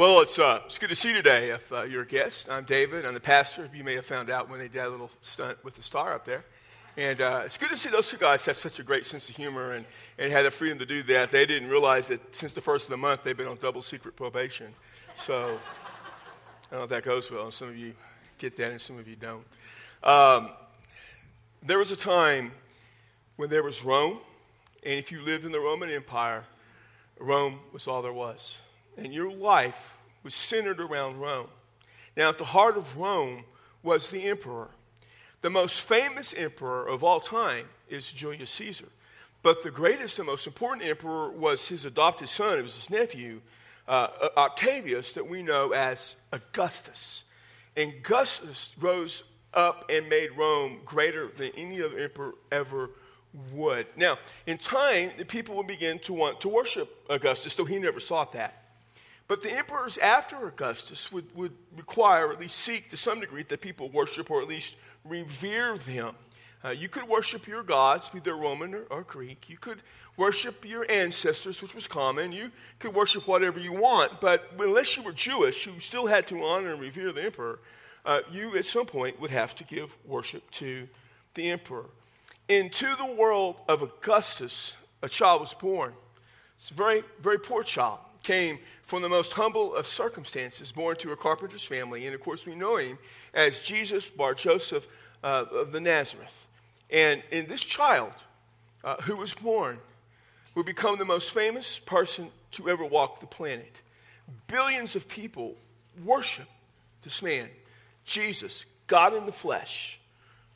Well, it's, uh, it's good to see you today. If uh, you're a guest, I'm David. I'm the pastor. You may have found out when they did a little stunt with the star up there. And uh, it's good to see those two guys have such a great sense of humor and, and had the freedom to do that. They didn't realize that since the first of the month, they've been on double secret probation. So I don't know if that goes well. Some of you get that and some of you don't. Um, there was a time when there was Rome, and if you lived in the Roman Empire, Rome was all there was and your life was centered around Rome. Now, at the heart of Rome was the emperor. The most famous emperor of all time is Julius Caesar. But the greatest and most important emperor was his adopted son, it was his nephew, uh, Octavius, that we know as Augustus. And Augustus rose up and made Rome greater than any other emperor ever would. Now, in time, the people would begin to want to worship Augustus, though he never sought that. But the emperors after Augustus would, would require, or at least seek to some degree, that people worship or at least revere them. Uh, you could worship your gods, be they Roman or, or, Greek. You could worship your ancestors, which was common. You could worship whatever you want. But unless you were Jewish, you still had to honor and revere the emperor. Uh, you, at some point, would have to give worship to the emperor. Into the world of Augustus, a child was born. It's a very, very poor child came from the most humble of circumstances, born to a carpenter's family. And of course, we know him as Jesus Bar Joseph uh, of the Nazareth. And in this child uh, who was born would become the most famous person to ever walk the planet. Billions of people worship this man, Jesus, God in the flesh,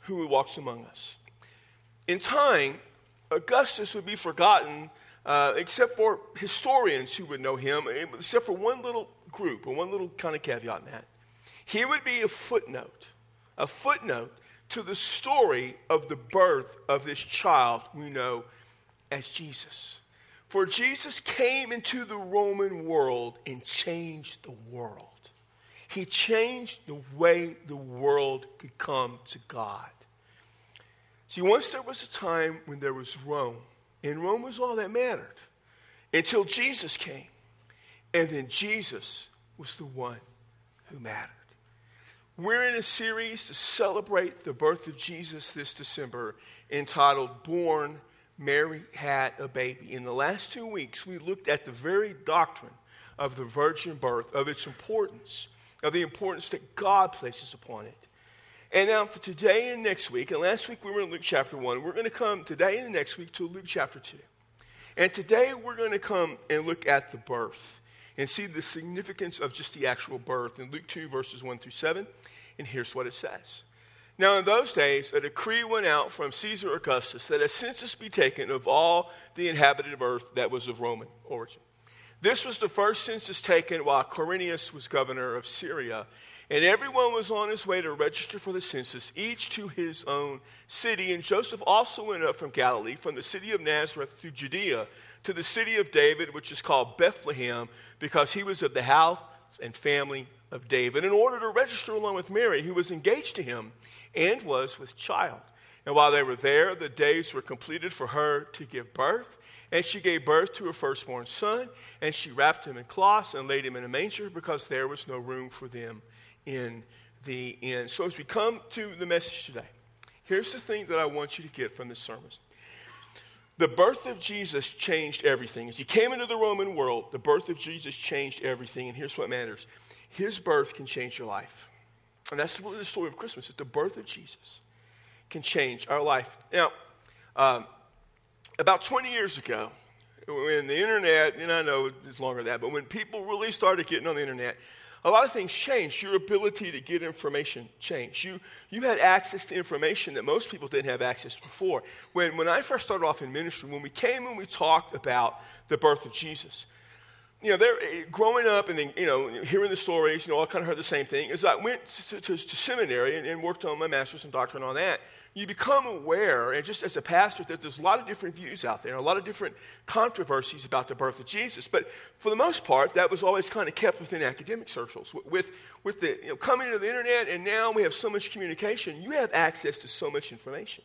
who walks among us. In time, Augustus would be forgotten uh, except for historians who would know him, eh, except for one little group, and one little kind of caveat in that. He would be a footnote, a footnote to the story of the birth of this child we know as Jesus. For Jesus came into the Roman world and changed the world. He changed the way the world could come to God. See, once there was a time when there was Rome and Rome was all that mattered until Jesus came. And then Jesus was the one who mattered. We're in a series to celebrate the birth of Jesus this December entitled Born, Mary Had a Baby. In the last two weeks, we looked at the very doctrine of the virgin birth, of its importance, of the importance that God places upon it. And now for today and next week, and last week we were in Luke chapter 1, we're going to come today and next week to Luke chapter 2. And today we're going to come and look at the birth and see the significance of just the actual birth in Luke 2, verses 1 through 7. And here's what it says. Now, in those days, a decree went out from Caesar Augustus that a census be taken of all the inhabited earth that was of Roman origin. This was the first census taken while Quirinius was governor of Syria and everyone was on his way to register for the census, each to his own city. And Joseph also went up from Galilee, from the city of Nazareth to Judea, to the city of David, which is called Bethlehem, because he was of the house and family of David, in order to register along with Mary, who was engaged to him and was with child. And while they were there, the days were completed for her to give birth. And she gave birth to her firstborn son, and she wrapped him in cloths and laid him in a manger because there was no room for them in the end. So, as we come to the message today, here's the thing that I want you to get from this sermon. The birth of Jesus changed everything. As he came into the Roman world, the birth of Jesus changed everything. And here's what matters his birth can change your life. And that's really the story of Christmas that the birth of Jesus can change our life. Now, um, about 20 years ago, when the internet, and I know it's longer than that, but when people really started getting on the internet, a lot of things changed. Your ability to get information changed. You, you had access to information that most people didn't have access to before. When, when I first started off in ministry, when we came and we talked about the birth of Jesus, you know, they're, eh, growing up and then, you know, hearing the stories, you know, I kind of heard the same thing. As I went to, to, to seminary and, and, worked on my master's and doctorate on that, you become aware, and just as a pastor, that there's a lot of different views out there, a lot of different controversies about the birth of Jesus. But for the most part, that was always kind of kept within academic circles. With, with the you know, coming of the internet, and now we have so much communication, you have access to so much information.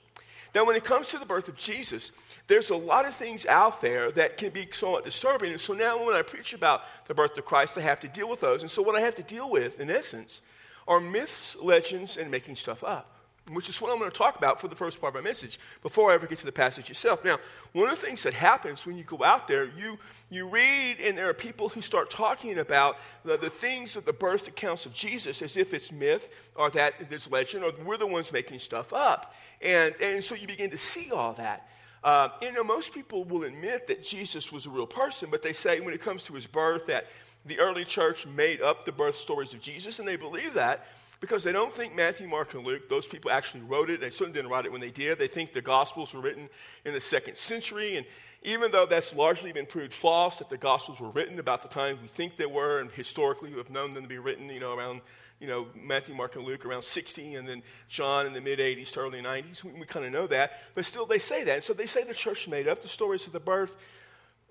Now, when it comes to the birth of Jesus, there's a lot of things out there that can be somewhat disturbing. And so now, when I preach about the birth of Christ, I have to deal with those. And so, what I have to deal with, in essence, are myths, legends, and making stuff up which is what I'm going to talk about for the first part of my message before I ever get to the passage itself. Now, one of the things that happens when you go out there, you, you read, and there are people who start talking about the, the things of the birth accounts of Jesus as if it's myth or that it's legend or we're the ones making stuff up. And, and so you begin to see all that. Uh, you know, most people will admit that Jesus was a real person, but they say when it comes to his birth that the early church made up the birth stories of Jesus, and they believe that because they don't think Matthew, Mark, and Luke, those people actually wrote it. They certainly didn't write it when they did. They think the Gospels were written in the second century. And even though that's largely been proved false, that the Gospels were written about the time we think they were, and historically we have known them to be written, you know, around, you know, Matthew, Mark, and Luke around 60, and then John in the mid 80s to early 90s. We, we kind of know that. But still, they say that. And so they say the church made up the stories of the birth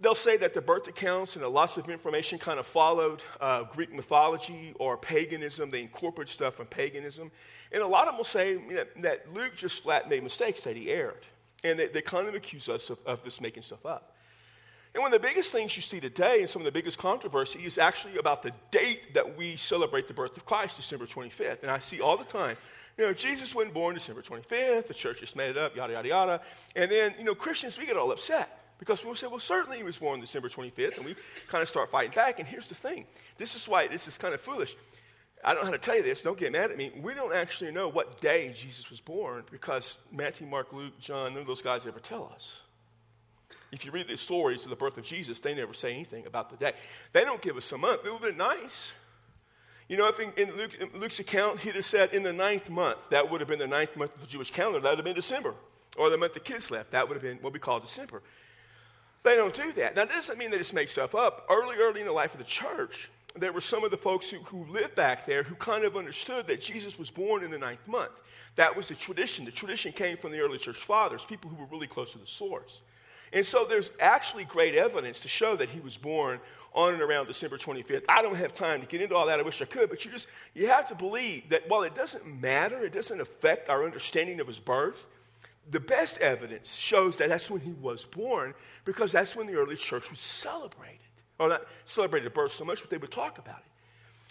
they'll say that the birth accounts and the lots of information kind of followed uh, Greek mythology or paganism. They incorporate stuff from paganism. And a lot of them will say that, that Luke just flat made mistakes, that he erred. And they, they kind of accuse us of, of just making stuff up. And one of the biggest things you see today, and some of the biggest controversy, is actually about the date that we celebrate the birth of Christ, December 25th. And I see all the time, you know, Jesus wasn't born December 25th, the church just made it up, yada, yada, yada. And then, you know, Christians, we get all upset. Because we'll say, well, certainly he was born December 25th, and we kind of start fighting back. And here's the thing this is why this is kind of foolish. I don't know how to tell you this, don't get mad at me. We don't actually know what day Jesus was born because Matthew, Mark, Luke, John, none of those guys ever tell us. If you read the stories of the birth of Jesus, they never say anything about the day. They don't give us a month. It would have been nice. You know, if in, in, Luke, in Luke's account he'd have said in the ninth month, that would have been the ninth month of the Jewish calendar. That would have been December. Or the month the Kislev, that would have been what we call December. They don't do that. Now, that doesn't mean they just make stuff up. Early, early in the life of the church, there were some of the folks who, who lived back there who kind of understood that Jesus was born in the ninth month. That was the tradition. The tradition came from the early church fathers, people who were really close to the source. And so there's actually great evidence to show that he was born on and around December 25th. I don't have time to get into all that. I wish I could, but you just you have to believe that while it doesn't matter, it doesn't affect our understanding of his birth the best evidence shows that that's when he was born because that's when the early church was celebrated. Or not celebrated birth so much, but they would talk about it.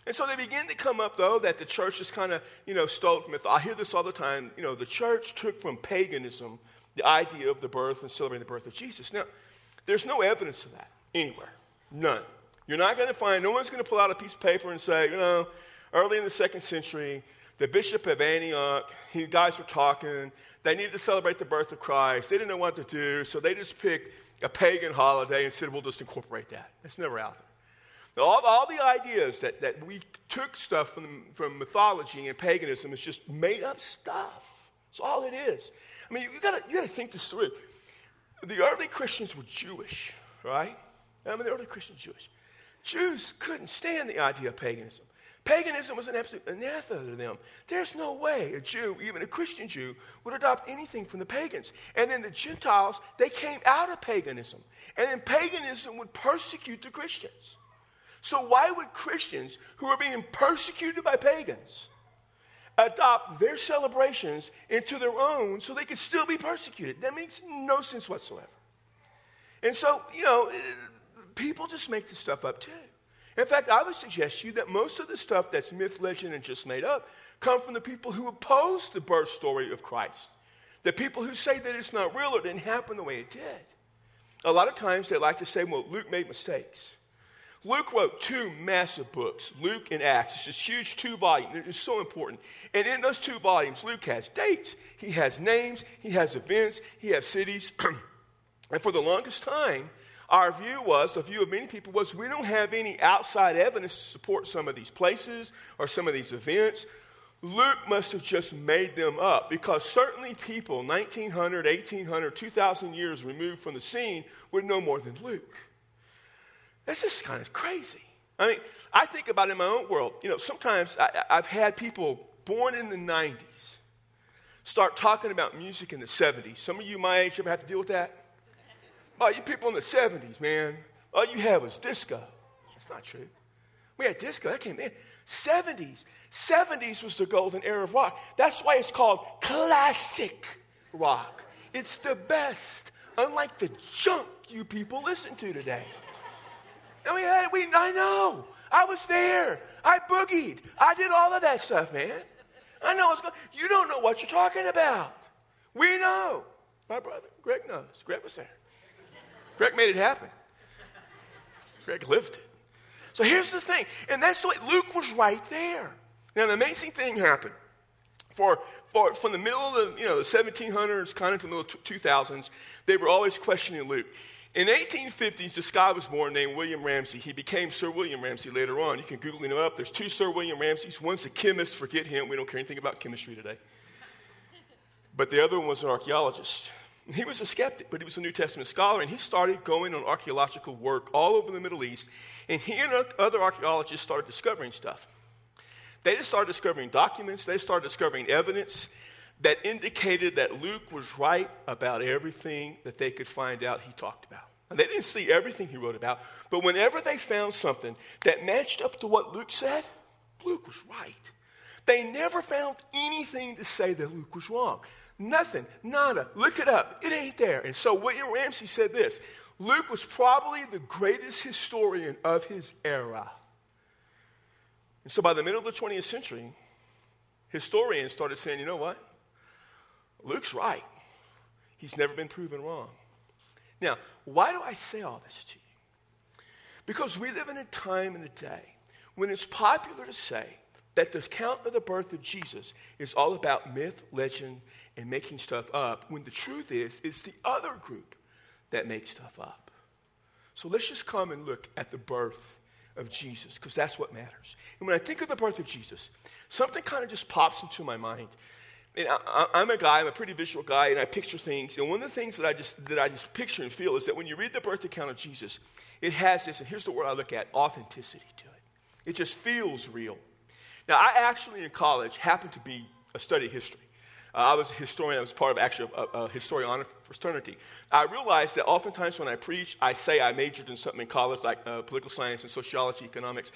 And so they begin to come up, though, that the church is kind of, you know, stole from it. I hear this all the time. You know, the church took from paganism the idea of the birth and celebrating the birth of Jesus. Now, there's no evidence of that anywhere. None. You're not going to find, no one's going to pull out a piece of paper and say, you know, early in the second century, the bishop of Antioch, he guys were talking, they needed to celebrate the birth of Christ. They didn't know what to do, so they just picked a pagan holiday and said, we'll just incorporate that. It's never out there. All, all the ideas that, that we took stuff from, from mythology and paganism is just made up stuff. That's all it is. I mean, you, you gotta, you gotta think this through. The early Christians were Jewish, right? I mean, the early Christians Jewish. Jews couldn't stand the idea of paganism. Paganism was an absolute anathema to them. There's no way a Jew, even a Christian Jew, would adopt anything from the pagans. And then the Gentiles, they came out of paganism. And then paganism would persecute the Christians. So, why would Christians who are being persecuted by pagans adopt their celebrations into their own so they could still be persecuted? That makes no sense whatsoever. And so, you know, people just make this stuff up too. In fact, I would suggest to you that most of the stuff that's myth, legend, and just made up come from the people who oppose the birth story of Christ. The people who say that it's not real or didn't happen the way it did. A lot of times they like to say, well, Luke made mistakes. Luke wrote two massive books, Luke and Acts. It's this huge two volume. It's so important. And in those two volumes, Luke has dates, he has names, he has events, he has cities. and for the longest time, our view was, the view of many people was, we don't have any outside evidence to support some of these places or some of these events. Luke must have just made them up because certainly people 1900, 1800, 2000 years removed from the scene would know more than Luke. That's just kind of crazy. I mean, I think about it in my own world. You know, sometimes I, have had people born in the 90s start talking about music in the 70s. Some of you my age ever have to deal with that? Oh, you people in the 70s, man, all you had was disco. That's not true. We had disco, that came in. 70s. 70s was the golden era of rock. That's why it's called classic rock. It's the best, unlike the junk you people listen to today. And we had, we, I know. I was there. I boogied. I did all of that stuff, man. I know what's going You don't know what you're talking about. We know. My brother, Greg knows. Greg was there. Greg made it happen. Greg lived it. So here's the thing, and that's the way Luke was right there. Now, an amazing thing happened. For, for from the middle of the, you know, the 1700s, kind of to the middle of 2000s, they were always questioning Luke. In 1850s, this guy was born named William Ramsay. He became Sir William Ramsay later on. You can Google him up. There's two Sir William Ramsays. One's a chemist. Forget him. We don't care anything about chemistry today. But the other one was an archaeologist. He was a skeptic, but he was a New Testament scholar, and he started going on archaeological work all over the Middle East. And he and other archaeologists started discovering stuff. They just started discovering documents, they started discovering evidence that indicated that Luke was right about everything that they could find out he talked about. And they didn't see everything he wrote about, but whenever they found something that matched up to what Luke said, Luke was right. They never found anything to say that Luke was wrong. Nothing, nada. Look it up. It ain't there. And so William Ramsay said this Luke was probably the greatest historian of his era. And so by the middle of the 20th century, historians started saying, you know what? Luke's right. He's never been proven wrong. Now, why do I say all this to you? Because we live in a time and a day when it's popular to say that the account of the birth of Jesus is all about myth, legend, and making stuff up, when the truth is, it's the other group that makes stuff up. So let's just come and look at the birth of Jesus, because that's what matters. And when I think of the birth of Jesus, something kind of just pops into my mind. And I, am a guy, I'm a pretty visual guy, and I picture things. And one of the things that I, just, that I just picture and feel is that when you read the birth account of Jesus, it has this, and here's the word I look at authenticity to it. It just feels real. Now, I actually in college happened to be a study history. Uh, I was a historian. I was part of actually a, a historian fraternity. I realized that oftentimes when I preach, I say I majored in something in college like uh, political science and sociology, economics.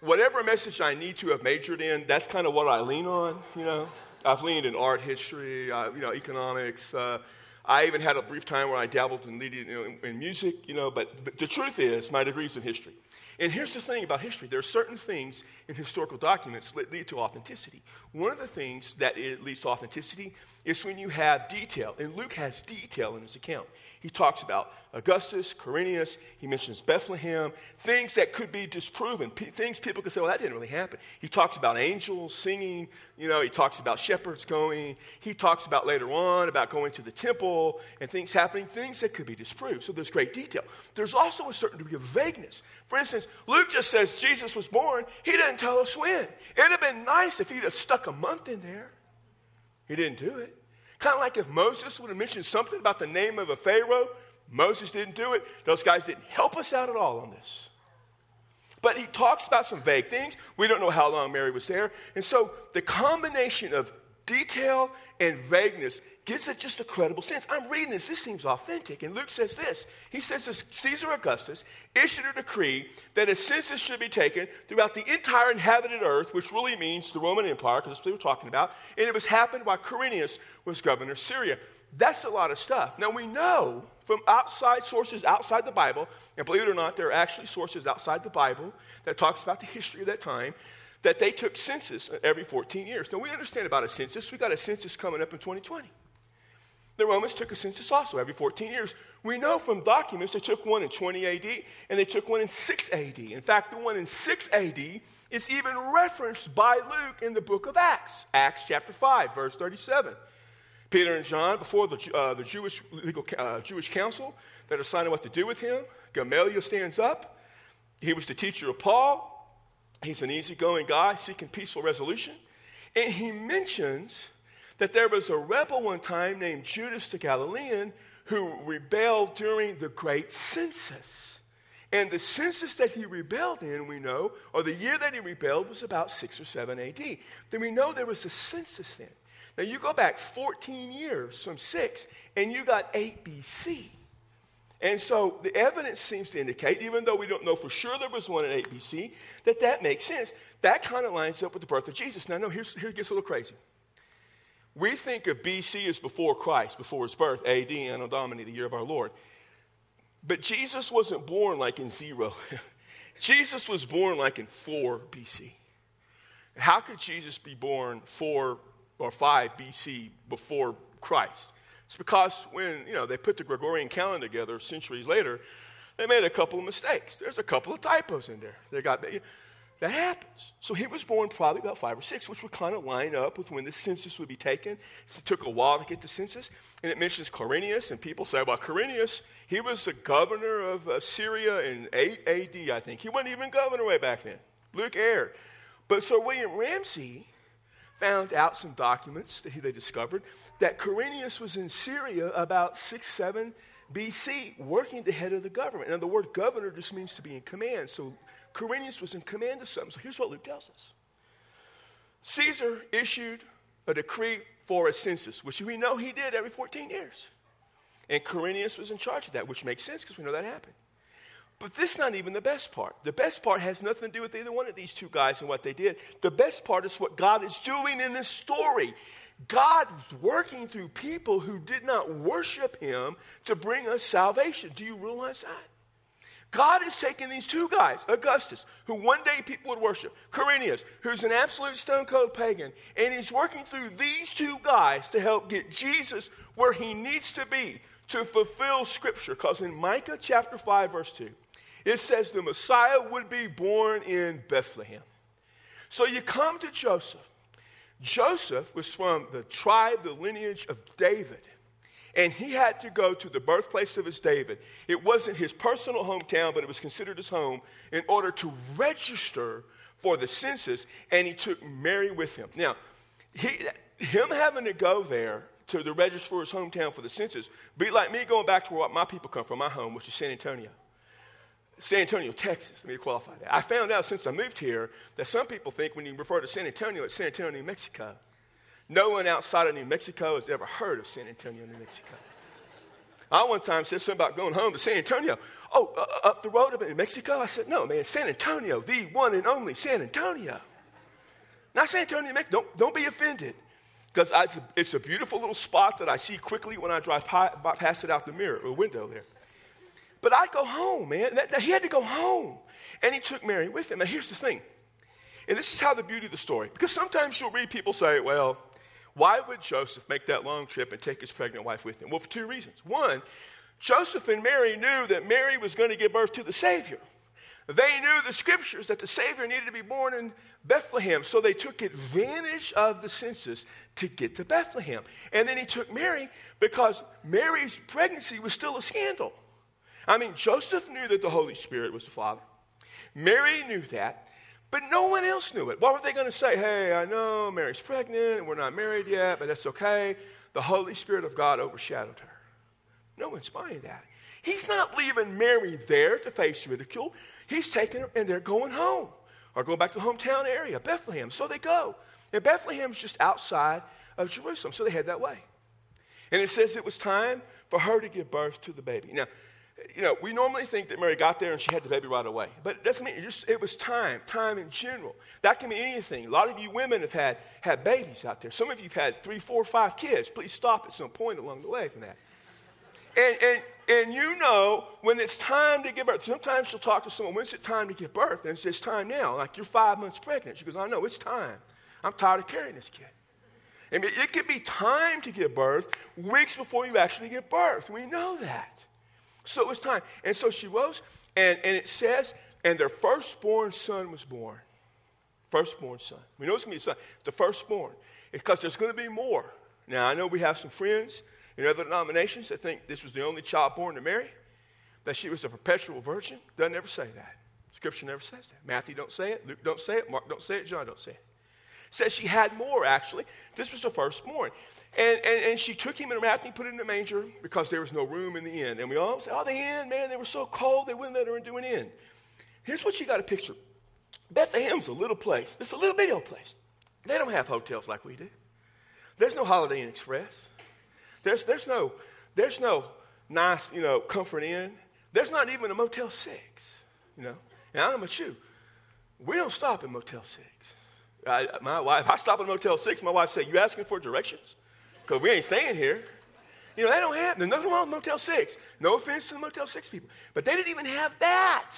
Whatever message I need to have majored in, that's kind of what I lean on. You know, I've leaned in art history, uh, you know, economics. Uh, I even had a brief time where I dabbled in leading you know, in, in, music. You know, but, but the truth is, my degree's in history. And here's the thing about history there are certain things in historical documents that lead to authenticity. One of the things that leads to authenticity is when you have detail. And Luke has detail in his account. He talks about Augustus, Quirinius, he mentions Bethlehem, things that could be disproven, p- things people could say, well, that didn't really happen. He talks about angels singing, you know, he talks about shepherds going. He talks about later on about going to the temple and things happening, things that could be disproved. So there's great detail. There's also a certain degree of vagueness. For instance, Luke just says Jesus was born. He didn't tell us when. It'd have been nice if he'd have stuck a month in there. He didn't do it. Kind of like if Moses would have mentioned something about the name of a Pharaoh, Moses didn't do it. Those guys didn't help us out at all on this. But he talks about some vague things. We don't know how long Mary was there. And so the combination of detail and vagueness gives it just a credible sense. I'm reading this, this seems authentic. And Luke says this He says this Caesar Augustus issued a decree that a census should be taken throughout the entire inhabited earth, which really means the Roman Empire, because that's what we're talking about. And it was happened while Quirinius was governor of Syria. That's a lot of stuff. Now we know from outside sources outside the Bible, and believe it or not, there are actually sources outside the Bible that talks about the history of that time that they took census every 14 years. Now, we understand about a census. We got a census coming up in 2020. The Romans took a census also every 14 years. We know from documents they took one in 20 AD and they took one in 6 AD. In fact, the one in 6 AD is even referenced by Luke in the book of Acts, Acts chapter 5, verse 37. Peter and John, before the, uh, the Jewish, legal, uh, Jewish council that are deciding what to do with him, Gamaliel stands up. He was the teacher of Paul. He's an easygoing guy seeking peaceful resolution. And he mentions that there was a rebel one time named Judas the Galilean who rebelled during the great census. And the census that he rebelled in, we know, or the year that he rebelled was about 6 or 7 AD. Then we know there was a census then. Now you go back 14 years from 6, and you got 8 BC. And so the evidence seems to indicate, even though we don't know for sure there was one in 8 BC, that that makes sense. That kind of lines up with the birth of Jesus. Now, no, here's, here it gets a little crazy. We think of BC as before Christ, before his birth, AD, Anno Domini, the year of our Lord. But Jesus wasn't born like in zero. Jesus was born like in 4 BC. How could Jesus be born 4 or 5 BC before Christ? It's because when, you know, they put the Gregorian calendar together centuries later, they made a couple of mistakes. There's a couple of typos in there. They got that happens. So he was born probably about five or six, which would kind of line up with when the census would be taken. It took a while to get the census. And it mentions Quirinius, and people say, well, Quirinius, he was the governor of uh, Syria in 8 AD, I think. He wasn't even governor way back then. Luke Air. But Sir William Ramsay found out some documents that he, they discovered that Quirinius was in Syria about 6, 7 BC, working the head of the government. And the word governor just means to be in command. So Quirinius was in command of something. So here's what Luke tells us Caesar issued a decree for a census, which we know he did every 14 years. And Quirinius was in charge of that, which makes sense because we know that happened. But this is not even the best part. The best part has nothing to do with either one of these two guys and what they did. The best part is what God is doing in this story. God is working through people who did not worship him to bring us salvation. Do you realize that? God is taking these two guys, Augustus, who one day people would worship, Quirinius, who's an absolute stone cold pagan, and he's working through these two guys to help get Jesus where he needs to be to fulfill Scripture. Because in Micah chapter 5, verse 2, it says the Messiah would be born in Bethlehem. So you come to Joseph. Joseph was from the tribe, the lineage of David. And he had to go to the birthplace of his David. It wasn't his personal hometown, but it was considered his home in order to register for the census. And he took Mary with him. Now, he, him having to go there to the register for his hometown for the census be like me going back to where my people come from, my home, which is San Antonio. San Antonio, Texas. Let me qualify that. I found out since I moved here that some people think when you refer to San Antonio, it's San Antonio, New Mexico. No one outside of New Mexico has ever heard of San Antonio, New Mexico. I one time said something about going home to San Antonio. Oh, uh, uh up the road up in Mexico? I said, no, man, San Antonio, the one and only San Antonio. Not San Antonio, Mexico. Don't, don't be offended. Because it's a beautiful little spot that I see quickly when I drive past it out the mirror, or window there. But I'd go home, man. That, that, he had to go home. And he took Mary with him. And here's the thing. And this is how the beauty of the story. Because sometimes you'll read people say, well, why would Joseph make that long trip and take his pregnant wife with him? Well, for two reasons. One, Joseph and Mary knew that Mary was going to give birth to the Savior. They knew the scriptures that the Savior needed to be born in Bethlehem, so they took advantage of the census to get to Bethlehem. And then he took Mary because Mary's pregnancy was still a scandal. I mean, Joseph knew that the Holy Spirit was the Father. Mary knew that. But no one else knew it. What were they going to say? Hey, I know Mary's pregnant, and we're not married yet, but that's okay. The Holy Spirit of God overshadowed her. No one's buying that. He's not leaving Mary there to face ridicule. He's taking her and they're going home or going back to the hometown area, Bethlehem. So they go. And Bethlehem's just outside of Jerusalem. So they head that way. And it says it was time for her to give birth to the baby. Now, you know, we normally think that Mary got there and she had the baby right away. But it doesn't mean it just it was time, time in general. That can be anything. A lot of you women have had, had babies out there. Some of you've had three, four, five kids. Please stop at some point along the way from that. And, and, and you know when it's time to give birth. Sometimes she'll talk to someone, when's it time to give birth? And it's, it's time now. Like you're five months pregnant. She goes, I know, it's time. I'm tired of carrying this kid. I mean, it could be time to give birth weeks before you actually give birth. We know that. So it was time. And so she rose, and, and it says, and their firstborn son was born. Firstborn son. We know it's going to be a son. The firstborn. Because there's going to be more. Now, I know we have some friends in other denominations that think this was the only child born to Mary, that she was a perpetual virgin. Doesn't ever say that. Scripture never says that. Matthew don't say it. Luke don't say it. Mark don't say it. John don't say it. Says she had more, actually. This was the firstborn. And, and, and she took him in a wrapped and put him in a manger because there was no room in the inn. And we all say, oh, the inn, man, they were so cold, they wouldn't let her into an inn. Here's what you got to picture Bethlehem's a little place. It's a little bitty old place. They don't have hotels like we do. There's no Holiday Inn Express. There's, there's, no, there's no nice, you know, comfort inn. There's not even a Motel 6, you know. And I don't know about. We don't stop at Motel 6. I, my wife, I stop at Motel 6, my wife said, You asking for directions? Because we ain't staying here. You know, that don't happen. There's nothing wrong with Motel 6. No offense to the Motel 6 people. But they didn't even have that.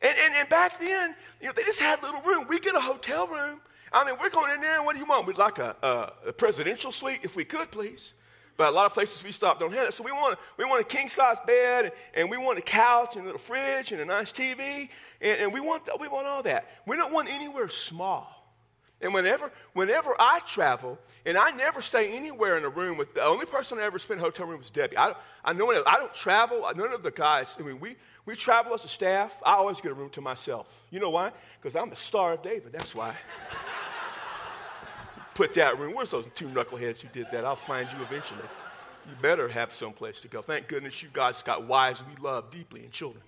And, and, and back then, you know, they just had little room. We get a hotel room. I mean, we're going in there, what do you want? We'd like a, a, a presidential suite, if we could, please. But a lot of places we stop don't have it. So we want, we want a king size bed, and, and, we want a couch, and a little fridge, and a nice TV, and, and we, want, we want all that. We don't want anywhere small. And whenever, whenever I travel, and I never stay anywhere in a room with the only person I ever spent a hotel room was Debbie. I, I know I don't travel. None of the guys. I mean, we we travel as a staff. I always get a room to myself. You know why? Because I'm a star of David. That's why. Put that room. Where's those two knuckleheads who did that? I'll find you eventually. You better have some place to go. Thank goodness you guys got wives we love deeply and children.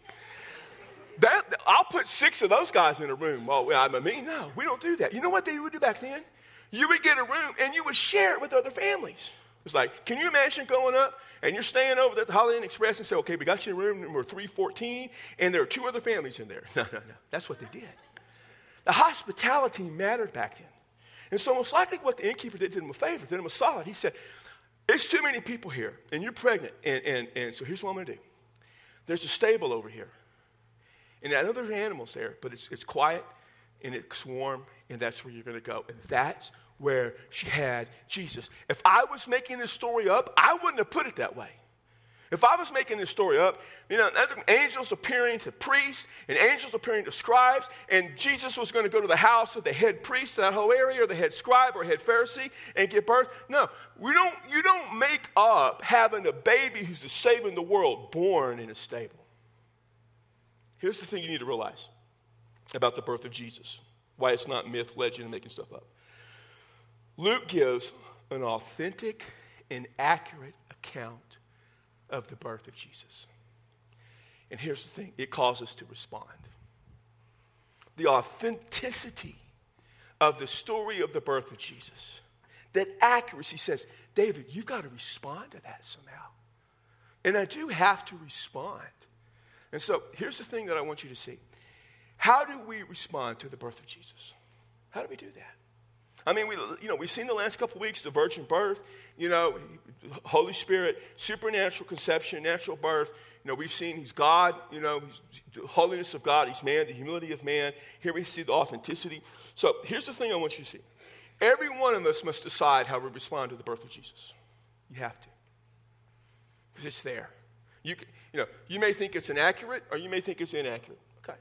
That, I'll put six of those guys in a room. Well, I mean, no, we don't do that. You know what they would do back then? You would get a room and you would share it with other families. It's like, can you imagine going up and you're staying over at the Holiday Inn Express and say, okay, we got you in room number 314, and there are two other families in there. No, no, no. That's what they did. The hospitality mattered back then. And so, most likely, what the innkeeper did, did him a favor, did him a solid. He said, It's too many people here, and you're pregnant. And, and, and so, here's what I'm going to do there's a stable over here. And I know there's animals there, but it's, it's quiet and it's warm, and that's where you're going to go. And that's where she had Jesus. If I was making this story up, I wouldn't have put it that way. If I was making this story up, you know, angels appearing to priests and angels appearing to scribes, and Jesus was going to go to the house of the head priest, in that whole area, or the head scribe or head Pharisee, and give birth. No, we don't. You don't make up having a baby who's the saving the world born in a stable. Here's the thing you need to realize about the birth of Jesus. Why it's not myth, legend, and making stuff up. Luke gives an authentic and accurate account of the birth of Jesus. And here's the thing it calls us to respond. The authenticity of the story of the birth of Jesus, that accuracy says, David, you've got to respond to that somehow. And I do have to respond. And so here's the thing that I want you to see. How do we respond to the birth of Jesus? How do we do that? I mean, we, you know, we've seen the last couple weeks the virgin birth, you know, Holy Spirit, supernatural conception, natural birth. You know, we've seen He's God, you know, the holiness of God, He's man, the humility of man. Here we see the authenticity. So here's the thing I want you to see. Every one of us must decide how we respond to the birth of Jesus. You have to. Because it's there. You, you know, you may think it's inaccurate or you may think it's inaccurate. Okay.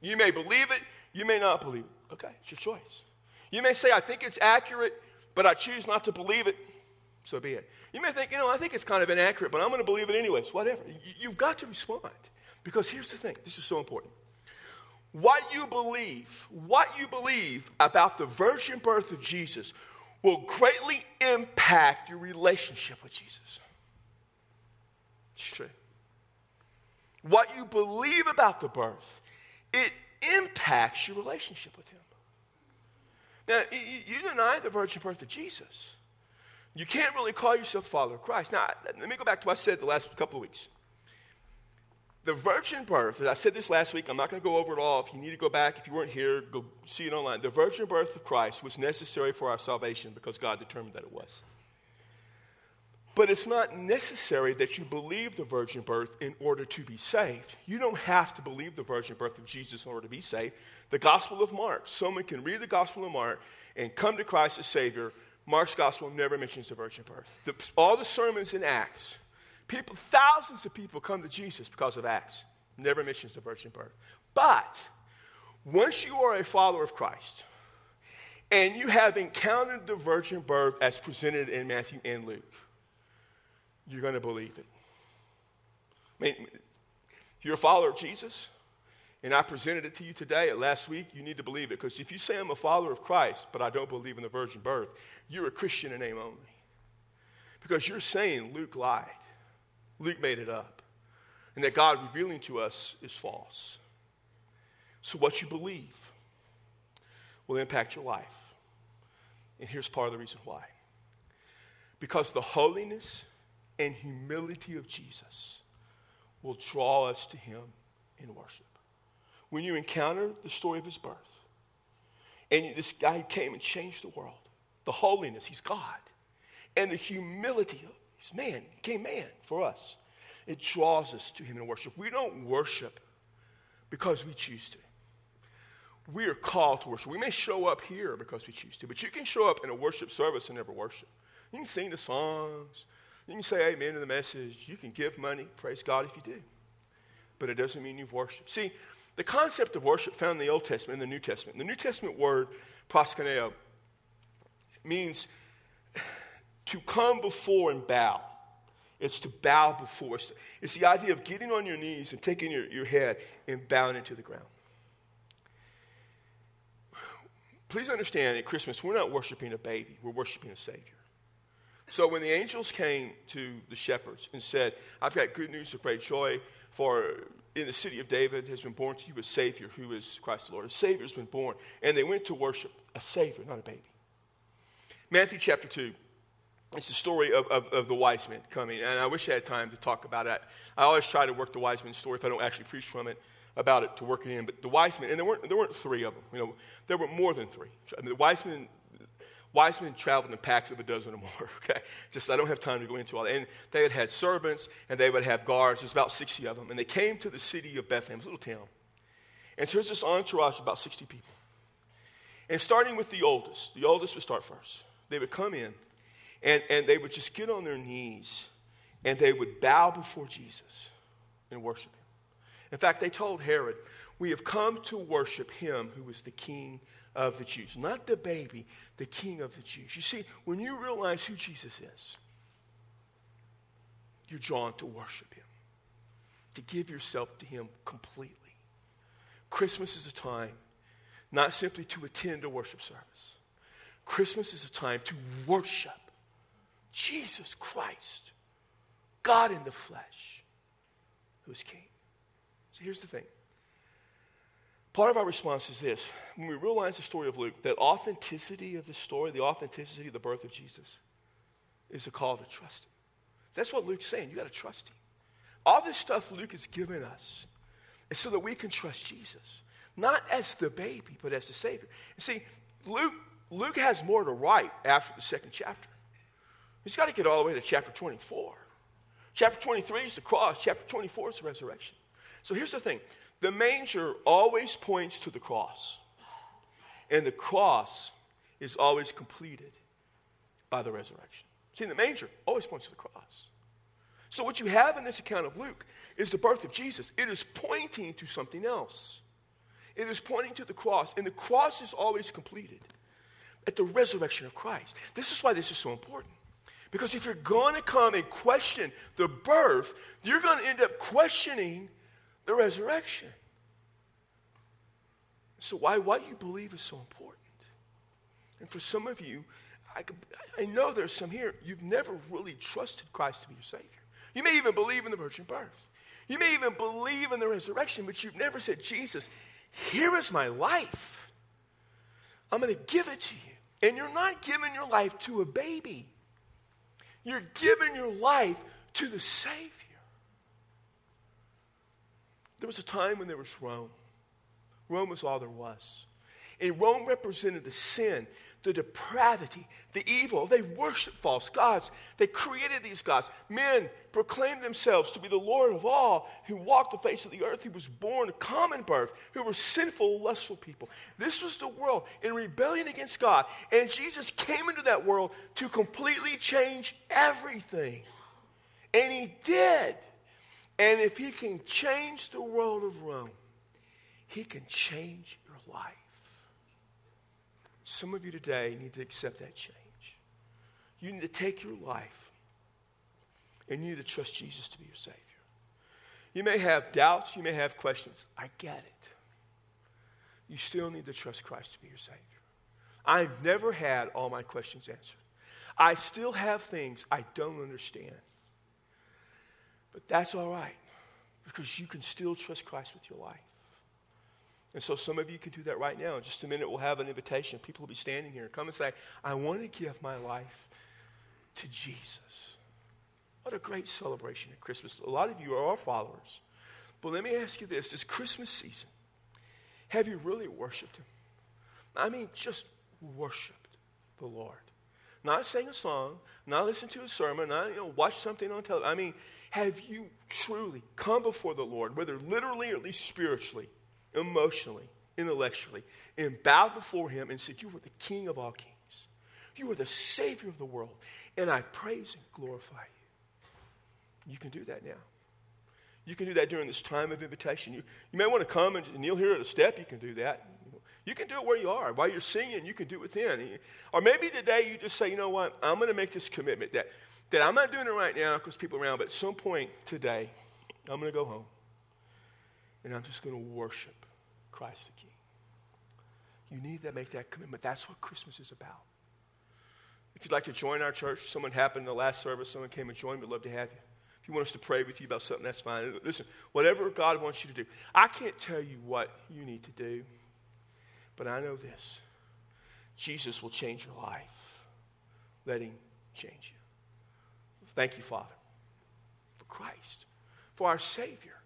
You may believe it, you may not believe it. Okay, it's your choice. You may say, I think it's accurate, but I choose not to believe it. So be it. You may think, you know, I think it's kind of inaccurate, but I'm going to believe it anyways. Whatever. You've got to respond. Because here's the thing this is so important. What you believe, what you believe about the virgin birth of Jesus will greatly impact your relationship with Jesus. It's true. What you believe about the birth, it impacts your relationship with Him. Now, you deny the virgin birth of Jesus. You can't really call yourself follower of Christ. Now, let me go back to what I said the last couple of weeks. The virgin birth, as I said this last week, I'm not going to go over it all. If you need to go back, if you weren't here, go see it online. The virgin birth of Christ was necessary for our salvation because God determined that it was. But it's not necessary that you believe the virgin birth in order to be saved. You don't have to believe the virgin birth of Jesus in order to be saved. The Gospel of Mark, someone can read the Gospel of Mark and come to Christ as Savior. Mark's Gospel never mentions the virgin birth. The, all the sermons in Acts, people, thousands of people come to Jesus because of Acts. Never mentions the virgin birth. But once you are a follower of Christ and you have encountered the virgin birth as presented in Matthew and Luke, you're going to believe it. I mean, you're a follower of Jesus, and I presented it to you today or last week, you need to believe it. Because if you say I'm a follower of Christ, but I don't believe in the virgin birth, you're a Christian in name only. Because you're saying Luke lied, Luke made it up, and that God revealing to us is false. So, what you believe will impact your life. And here's part of the reason why. Because the holiness and humility of Jesus will draw us to him in worship. When you encounter the story of his birth, And this guy came and changed the world. The holiness, he's God. And the humility, of he's man, he became man for us. It draws us to him in worship. We don't worship because we choose to. We are called to worship. We may show up here because we choose to, but you can show up in a worship service and never worship. You can sing the songs. You can say amen to the message. You can give money. Praise God if you do. But it doesn't mean you've worshiped. See, the concept of worship found in the Old Testament and the New Testament. The New Testament word, proskuneo, means to come before and bow. It's to bow before. It's, the idea of getting on your knees and taking your, your head and bowing into the ground. Please understand at Christmas, we're not worshiping a baby, we're worshiping a Savior. So when the angels came to the shepherds and said, I've got good news of great joy, for in the city of David has been born to you a Savior who is Christ the Lord. A Savior has been born. And they went to worship a Savior, not a baby. Matthew chapter 2. It's the story of, of, of, the wise men coming. And I wish I had time to talk about it. I always try to work the wise men story if I don't actually preach from it about it to work it in. But the wise men, and there weren't, there weren't three of them. You know, there were more than three. I mean, the wise men wise men traveled in packs of a dozen or more, okay? Just, I don't have time to go into all that. And they had had servants, and they would have guards. There's about 60 of them. And they came to the city of Bethlehem, a little town. And so there's this entourage of about 60 people. And starting with the oldest, the oldest would start first. They would come in, and, and they would just get on their knees, and they would bow before Jesus and worship him. In fact, they told Herod, We have come to worship him who is the king of the Jews. Not the baby, the king of the Jews. You see, when you realize who Jesus is, you're drawn to worship him, to give yourself to him completely. Christmas is a time not simply to attend a worship service, Christmas is a time to worship Jesus Christ, God in the flesh, who is king. So here's the thing Part of our response is this when we realize the story of Luke, that authenticity of the story, the authenticity of the birth of Jesus, is a call to trust Him. That's what Luke's saying. You got to trust Him. All this stuff Luke has given us is so that we can trust Jesus, not as the baby, but as the Savior. And see, Luke, Luke has more to write after the second chapter. He's got to get all the way to chapter 24. Chapter 23 is the cross, chapter 24 is the resurrection. So here's the thing the manger always points to the cross, and the cross is always completed by the resurrection. See, the manger always points to the cross. So, what you have in this account of Luke is the birth of Jesus. It is pointing to something else. It is pointing to the cross, and the cross is always completed at the resurrection of Christ. This is why this is so important. Because if you're going to come and question the birth, you're going to end up questioning the resurrection. So, why what you believe is so important. And for some of you, I, I know there's some here, you've never really trusted Christ to be your Savior. You may even believe in the virgin birth. You may even believe in the resurrection, but you've never said, Jesus, here is my life. I'm going to give it to you. And you're not giving your life to a baby, you're giving your life to the Savior. There was a time when there was Rome. Rome was all there was. And Rome represented the sin, the depravity, the evil. They worshiped false gods. They created these gods. Men proclaimed themselves to be the Lord of all, who walked the face of the earth, who was born of common birth, who were sinful, lustful people. This was the world in rebellion against God. And Jesus came into that world to completely change everything. And he did. And if he can change the world of Rome, he can change your life. Some of you today need to accept that change. You need to take your life and you need to trust Jesus to be your Savior. You may have doubts, you may have questions. I get it. You still need to trust Christ to be your Savior. I've never had all my questions answered. I still have things I don't understand. But that's all right because you can still trust Christ with your life. And so some of you can do that right now. In just a minute, we'll have an invitation. People will be standing here. Come and say, I want to give my life to Jesus. What a great celebration at Christmas. A lot of you are our followers. But let me ask you this this Christmas season, have you really worshiped Him? I mean, just worshiped the Lord. Not sing a song, not listen to a sermon, not you know, watch something on television. I mean, have you truly come before the Lord, whether literally or at least spiritually, emotionally, intellectually, and bowed before Him and said, You are the King of all kings. You are the Savior of the world, and I praise and glorify you. You can do that now. You can do that during this time of invitation. You, you may want to come and kneel here at a step. You can do that. You can do it where you are. While you're singing, you can do it within. Or maybe today you just say, you know what, I'm going to make this commitment that, that I'm not doing it right now because people around, but at some point today, I'm going to go home and I'm just going to worship Christ the King. You need to make that commitment. That's what Christmas is about. If you'd like to join our church, someone happened in the last service, someone came and joined, we'd love to have you. If you want us to pray with you about something, that's fine. Listen, whatever God wants you to do. I can't tell you what you need to do, but I know this Jesus will change your life. Let Him change you. Thank you, Father, for Christ, for our Savior,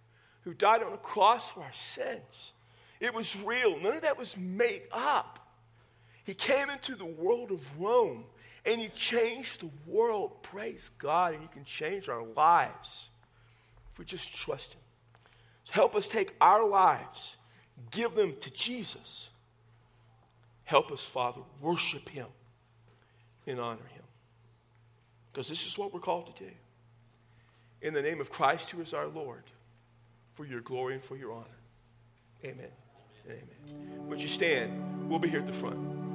who died on the cross for our sins. It was real, none of that was made up. He came into the world of Rome and He changed the world. Praise God. And He can change our lives if we just trust Him. Help us take our lives, give them to Jesus. Help us, Father, worship Him and honor Him. Because this is what we're called to do. In the name of Christ, who is our Lord, for your glory and for your honor. Amen. Amen. Would you stand? We'll be here at the front.